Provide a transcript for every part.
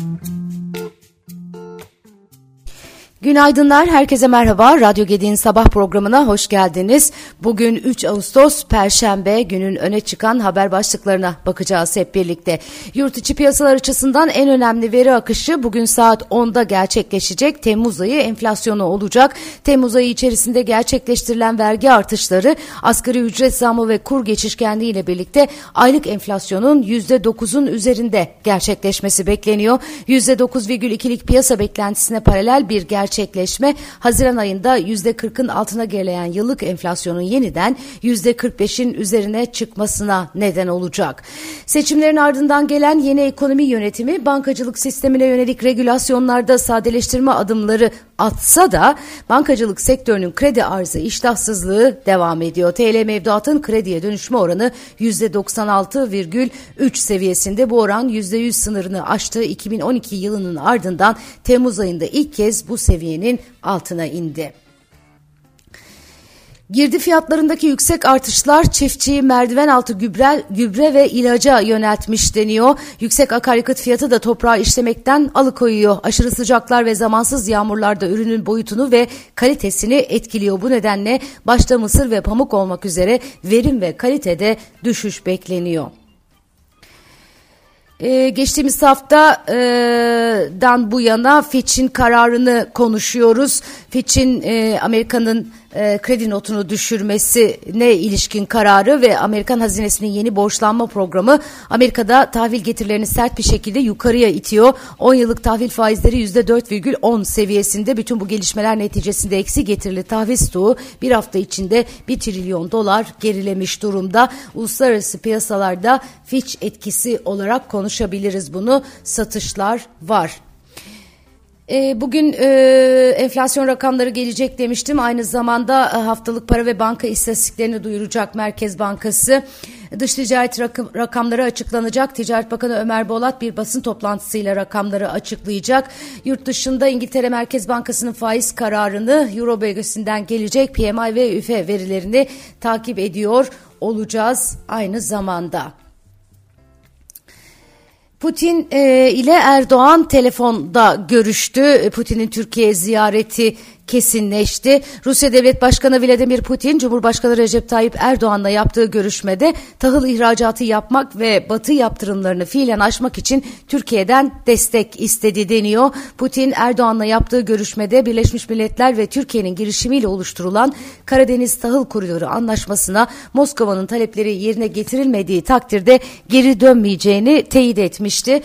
Mm-hmm. Günaydınlar, herkese merhaba. Radyo Gedi'nin sabah programına hoş geldiniz. Bugün 3 Ağustos Perşembe günün öne çıkan haber başlıklarına bakacağız hep birlikte. Yurt içi piyasalar açısından en önemli veri akışı bugün saat 10'da gerçekleşecek. Temmuz ayı enflasyonu olacak. Temmuz ayı içerisinde gerçekleştirilen vergi artışları, asgari ücret zamı ve kur geçişkenliği ile birlikte aylık enflasyonun %9'un üzerinde gerçekleşmesi bekleniyor. %9,2'lik piyasa beklentisine paralel bir gerçekleşme gerçekleşme Haziran ayında %40'ın altına geleyen yıllık enflasyonun yeniden %45'in üzerine çıkmasına neden olacak. Seçimlerin ardından gelen yeni ekonomi yönetimi bankacılık sistemine yönelik regülasyonlarda sadeleştirme adımları atsa da bankacılık sektörünün kredi arzı iştahsızlığı devam ediyor. TL mevduatın krediye dönüşme oranı %96,3 seviyesinde bu oran %100 sınırını aştığı 2012 yılının ardından Temmuz ayında ilk kez bu seviyenin altına indi. Girdi fiyatlarındaki yüksek artışlar çiftçiyi merdiven altı gübre, gübre ve ilaca yöneltmiş deniyor. Yüksek akaryakıt fiyatı da toprağı işlemekten alıkoyuyor. Aşırı sıcaklar ve zamansız yağmurlar da ürünün boyutunu ve kalitesini etkiliyor. Bu nedenle başta mısır ve pamuk olmak üzere verim ve kalitede düşüş bekleniyor. Ee, geçtiğimiz haftadan e, bu yana Fitch'in kararını konuşuyoruz. Fitch'in e, Amerika'nın e, kredi notunu düşürmesine ilişkin kararı ve Amerikan hazinesinin yeni borçlanma programı Amerika'da tahvil getirilerini sert bir şekilde yukarıya itiyor. 10 yıllık tahvil faizleri %4,10 seviyesinde bütün bu gelişmeler neticesinde eksi getirili tahvil stoğu bir hafta içinde 1 trilyon dolar gerilemiş durumda. Uluslararası piyasalarda Fitch etkisi olarak konuşabiliriz bunu. Satışlar var. E, bugün e, enflasyon rakamları gelecek demiştim. Aynı zamanda e, haftalık para ve banka istatistiklerini duyuracak Merkez Bankası. Dış ticaret rakam, rakamları açıklanacak. Ticaret Bakanı Ömer Bolat bir basın toplantısıyla rakamları açıklayacak. Yurt dışında İngiltere Merkez Bankası'nın faiz kararını Euro bölgesinden gelecek PMI ve üfe verilerini takip ediyor olacağız aynı zamanda. Putin e, ile Erdoğan telefonda görüştü. Putin'in Türkiye ziyareti kesinleşti. Rusya Devlet Başkanı Vladimir Putin, Cumhurbaşkanı Recep Tayyip Erdoğan'la yaptığı görüşmede tahıl ihracatı yapmak ve batı yaptırımlarını fiilen aşmak için Türkiye'den destek istedi deniyor. Putin, Erdoğan'la yaptığı görüşmede Birleşmiş Milletler ve Türkiye'nin girişimiyle oluşturulan Karadeniz Tahıl Koridoru Anlaşması'na Moskova'nın talepleri yerine getirilmediği takdirde geri dönmeyeceğini teyit etmişti.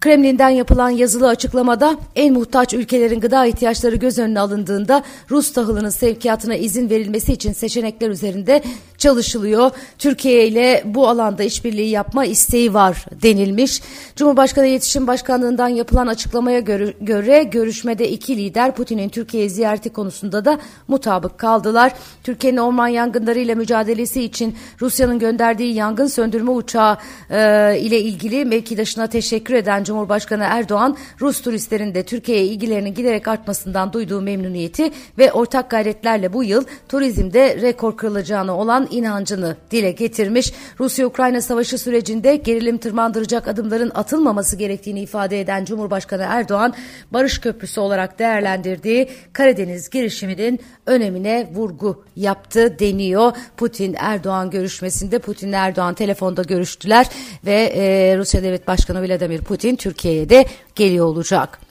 Kremlin'den yapılan yazılı açıklamada en muhtaç ülkelerin gıda ihtiyaçları göz önüne alındığında Rus tahılının sevkiyatına izin verilmesi için seçenekler üzerinde çalışılıyor. Türkiye ile bu alanda işbirliği yapma isteği var denilmiş. Cumhurbaşkanı İletişim Başkanlığı'ndan yapılan açıklamaya göre, görüşmede iki lider Putin'in Türkiye ziyareti konusunda da mutabık kaldılar. Türkiye'nin orman yangınları ile mücadelesi için Rusya'nın gönderdiği yangın söndürme uçağı e, ile ilgili mevkidaşına teşekkür eden Cumhurbaşkanı Erdoğan, Rus turistlerin de Türkiye'ye ilgilerinin giderek artmasından duyduğu memnuniyeti ve ortak gayretlerle bu yıl turizmde rekor kırılacağını olan inancını dile getirmiş. Rusya-Ukrayna savaşı sürecinde gerilim tırmandıracak adımların atılmaması gerektiğini ifade eden Cumhurbaşkanı Erdoğan, barış köprüsü olarak değerlendirdiği Karadeniz girişiminin önemine vurgu yaptı deniyor. Putin-Erdoğan görüşmesinde Putin-Erdoğan telefonda görüştüler ve e, Rusya Devlet Başkanı Vladimir Putin Türkiye'ye de geliyor olacak.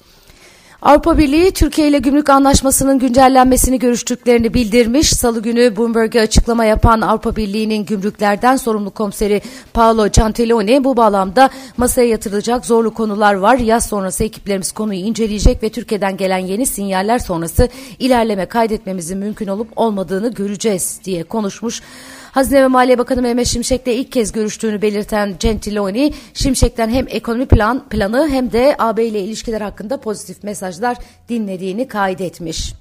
Avrupa Birliği Türkiye ile gümrük anlaşmasının güncellenmesini görüştüklerini bildirmiş. Salı günü Bloomberg'e açıklama yapan Avrupa Birliği'nin gümrüklerden sorumlu komiseri Paolo Gentiloni bu bağlamda masaya yatırılacak zorlu konular var. Yaz sonrası ekiplerimiz konuyu inceleyecek ve Türkiye'den gelen yeni sinyaller sonrası ilerleme kaydetmemizin mümkün olup olmadığını göreceğiz diye konuşmuş. Hazine ve Maliye Bakanı Mehmet Şimşek'le ilk kez görüştüğünü belirten Gentiloni, Şimşek'ten hem ekonomi plan planı hem de AB ile ilişkiler hakkında pozitif mesajlar dinlediğini kaydetmiş.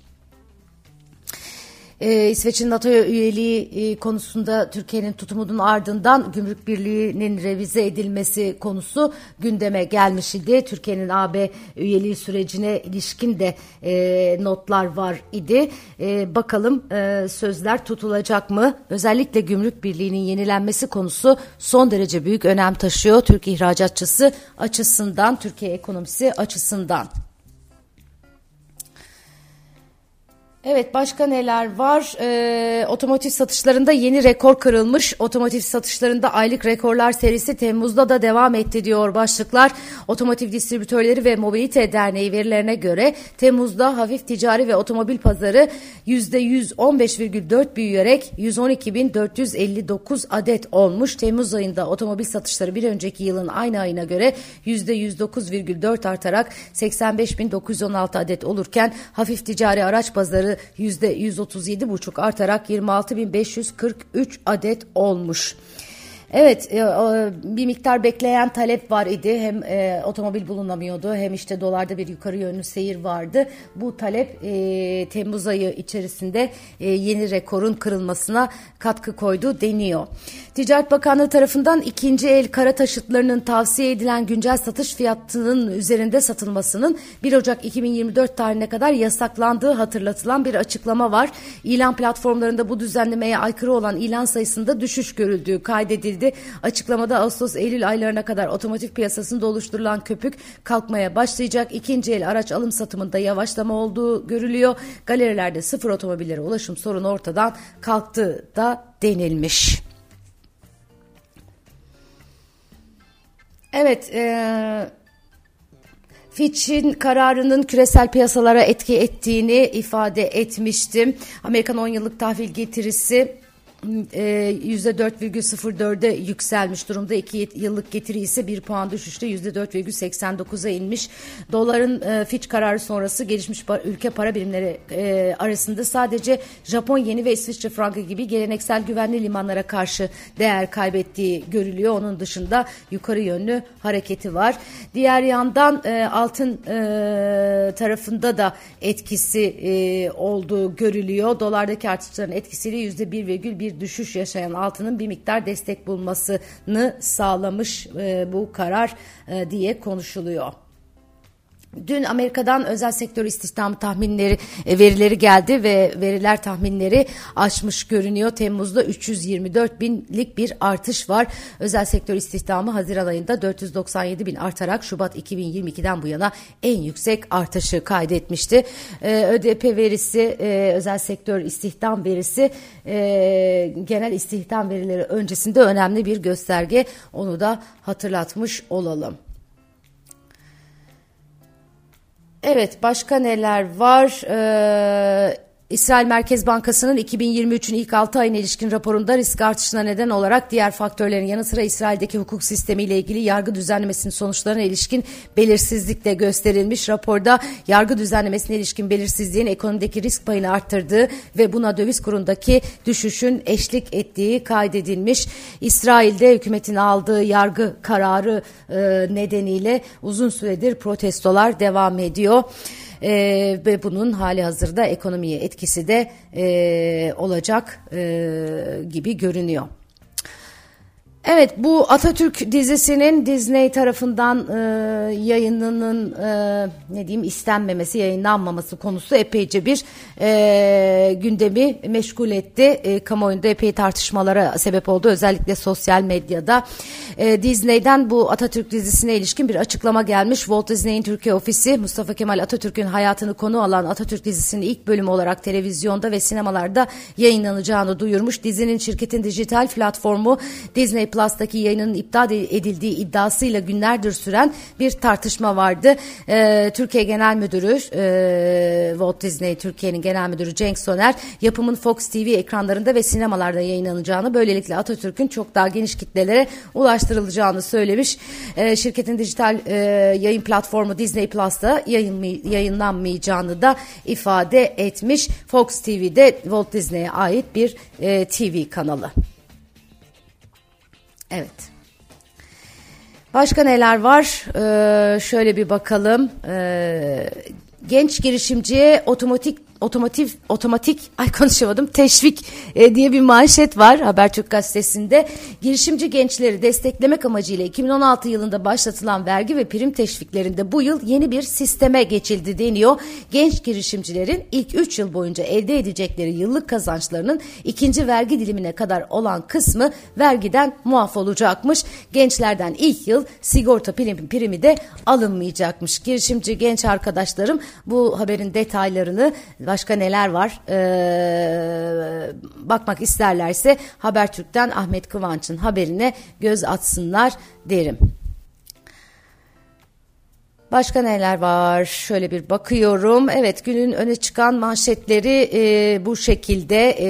Ee, İsveç'in NATO üyeliği e, konusunda Türkiye'nin tutumunun ardından Gümrük Birliği'nin revize edilmesi konusu gündeme gelmiş idi. Türkiye'nin AB üyeliği sürecine ilişkin de e, notlar var idi. E, bakalım e, sözler tutulacak mı? Özellikle Gümrük Birliği'nin yenilenmesi konusu son derece büyük önem taşıyor Türk ihracatçısı açısından, Türkiye ekonomisi açısından. Evet başka neler var? Ee, otomotiv satışlarında yeni rekor kırılmış. Otomotiv satışlarında aylık rekorlar serisi Temmuz'da da devam etti diyor başlıklar. Otomotiv Distribütörleri ve Mobilite Derneği verilerine göre Temmuz'da hafif ticari ve otomobil pazarı %115,4 büyüyerek 112.459 adet olmuş. Temmuz ayında otomobil satışları bir önceki yılın aynı ayına göre %109,4 artarak 85.916 adet olurken hafif ticari araç pazarı yüzde 137,5 artarak 26.543 adet olmuş. Evet e, bir miktar bekleyen talep var idi. Hem e, otomobil bulunamıyordu hem işte dolarda bir yukarı yönlü seyir vardı. Bu talep e, Temmuz ayı içerisinde e, yeni rekorun kırılmasına katkı koydu deniyor. Ticaret Bakanlığı tarafından ikinci el kara taşıtlarının tavsiye edilen güncel satış fiyatının üzerinde satılmasının 1 Ocak 2024 tarihine kadar yasaklandığı hatırlatılan bir açıklama var. İlan platformlarında bu düzenlemeye aykırı olan ilan sayısında düşüş görüldüğü kaydedildi. Açıklamada Ağustos-Eylül aylarına kadar otomotiv piyasasında oluşturulan köpük kalkmaya başlayacak. İkinci el araç alım satımında yavaşlama olduğu görülüyor. Galerilerde sıfır otomobillere ulaşım sorunu ortadan kalktı da denilmiş. Evet, e, Fitch'in kararının küresel piyasalara etki ettiğini ifade etmiştim. Amerikan 10 yıllık tahvil getirisi %4,04'e yükselmiş durumda. 2 yıllık getiri ise 1 puan düşüşte %4,89'a inmiş. Doların e, Fitch kararı sonrası gelişmiş ülke para birimleri e, arasında sadece Japon yeni ve İsviçre frankı gibi geleneksel güvenli limanlara karşı değer kaybettiği görülüyor. Onun dışında yukarı yönlü hareketi var. Diğer yandan e, altın tarafında da etkisi olduğu görülüyor. Dolardaki artışların etkisiyle %1,1 düşüş yaşayan altının bir miktar destek bulmasını sağlamış e, bu karar e, diye konuşuluyor. Dün Amerika'dan özel sektör istihdamı tahminleri e, verileri geldi ve veriler tahminleri aşmış görünüyor. Temmuz'da 324 binlik bir artış var. Özel sektör istihdamı Haziran ayında 497 bin artarak Şubat 2022'den bu yana en yüksek artışı kaydetmişti. Ee, ÖDP verisi, e, özel sektör istihdam verisi e, genel istihdam verileri öncesinde önemli bir gösterge. Onu da hatırlatmış olalım. Evet başka neler var? Ee, İsrail Merkez Bankası'nın 2023'ün ilk 6 ayına ilişkin raporunda risk artışına neden olarak diğer faktörlerin yanı sıra İsrail'deki hukuk sistemiyle ilgili yargı düzenlemesinin sonuçlarına ilişkin belirsizlik de gösterilmiş. Raporda yargı düzenlemesine ilişkin belirsizliğin ekonomideki risk payını arttırdığı ve buna döviz kurundaki düşüşün eşlik ettiği kaydedilmiş. İsrail'de hükümetin aldığı yargı kararı e, nedeniyle uzun süredir protestolar devam ediyor e, ve bunun hali hazırda ekonomiye etkisi de e, olacak e, gibi görünüyor. Evet bu Atatürk dizisinin Disney tarafından e, yayınının e, ne diyeyim istenmemesi yayınlanmaması konusu epeyce bir e, gündemi meşgul etti. E, kamuoyunda epey tartışmalara sebep oldu özellikle sosyal medyada. E, Disney'den bu Atatürk dizisine ilişkin bir açıklama gelmiş. Walt Disney'in Türkiye ofisi Mustafa Kemal Atatürk'ün hayatını konu alan Atatürk dizisinin ilk bölümü olarak televizyonda ve sinemalarda yayınlanacağını duyurmuş. Dizinin şirketin dijital platformu Disney Plus'taki yayının iptal edildiği iddiasıyla günlerdir süren bir tartışma vardı. E, Türkiye Genel Müdürü e, Walt Disney Türkiye'nin Genel Müdürü Cenk Soner yapımın Fox TV ekranlarında ve sinemalarda yayınlanacağını böylelikle Atatürk'ün çok daha geniş kitlelere ulaştırılacağını söylemiş. E, şirketin dijital e, yayın platformu Disney Plus'ta yayın, yayınlanmayacağını da ifade etmiş. Fox TV'de Walt Disney'e ait bir e, TV kanalı. Evet. Başka neler var? Ee, şöyle bir bakalım. Ee, genç girişimciye otomatik otomotiv otomatik ay konuşamadım teşvik e, diye bir manşet var Habertürk gazetesinde. Girişimci gençleri desteklemek amacıyla 2016 yılında başlatılan vergi ve prim teşviklerinde bu yıl yeni bir sisteme geçildi deniyor. Genç girişimcilerin ilk 3 yıl boyunca elde edecekleri yıllık kazançlarının ikinci vergi dilimine kadar olan kısmı vergiden muaf olacakmış. Gençlerden ilk yıl sigorta prim, primi de alınmayacakmış. Girişimci genç arkadaşlarım bu haberin detaylarını başka neler var ee, bakmak isterlerse Habertürk'ten Ahmet Kıvanç'ın haberine göz atsınlar derim. Başka neler var? Şöyle bir bakıyorum. Evet günün öne çıkan manşetleri e, bu şekilde. E,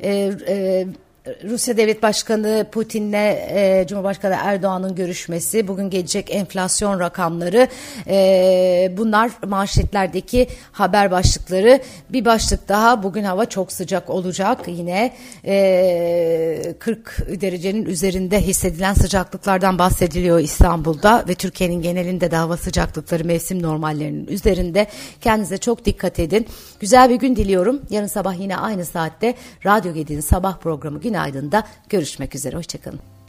e, e, Rusya Devlet Başkanı Putin'le e, Cumhurbaşkanı Erdoğan'ın görüşmesi, bugün gelecek enflasyon rakamları, e, bunlar manşetlerdeki haber başlıkları. Bir başlık daha, bugün hava çok sıcak olacak yine e, 40 derecenin üzerinde hissedilen sıcaklıklardan bahsediliyor İstanbul'da ve Türkiye'nin genelinde de hava sıcaklıkları mevsim normallerinin üzerinde. Kendinize çok dikkat edin. Güzel bir gün diliyorum. Yarın sabah yine aynı saatte Radyo Gedi'nin sabah programı Günaydın'da görüşmek üzere. Hoşçakalın.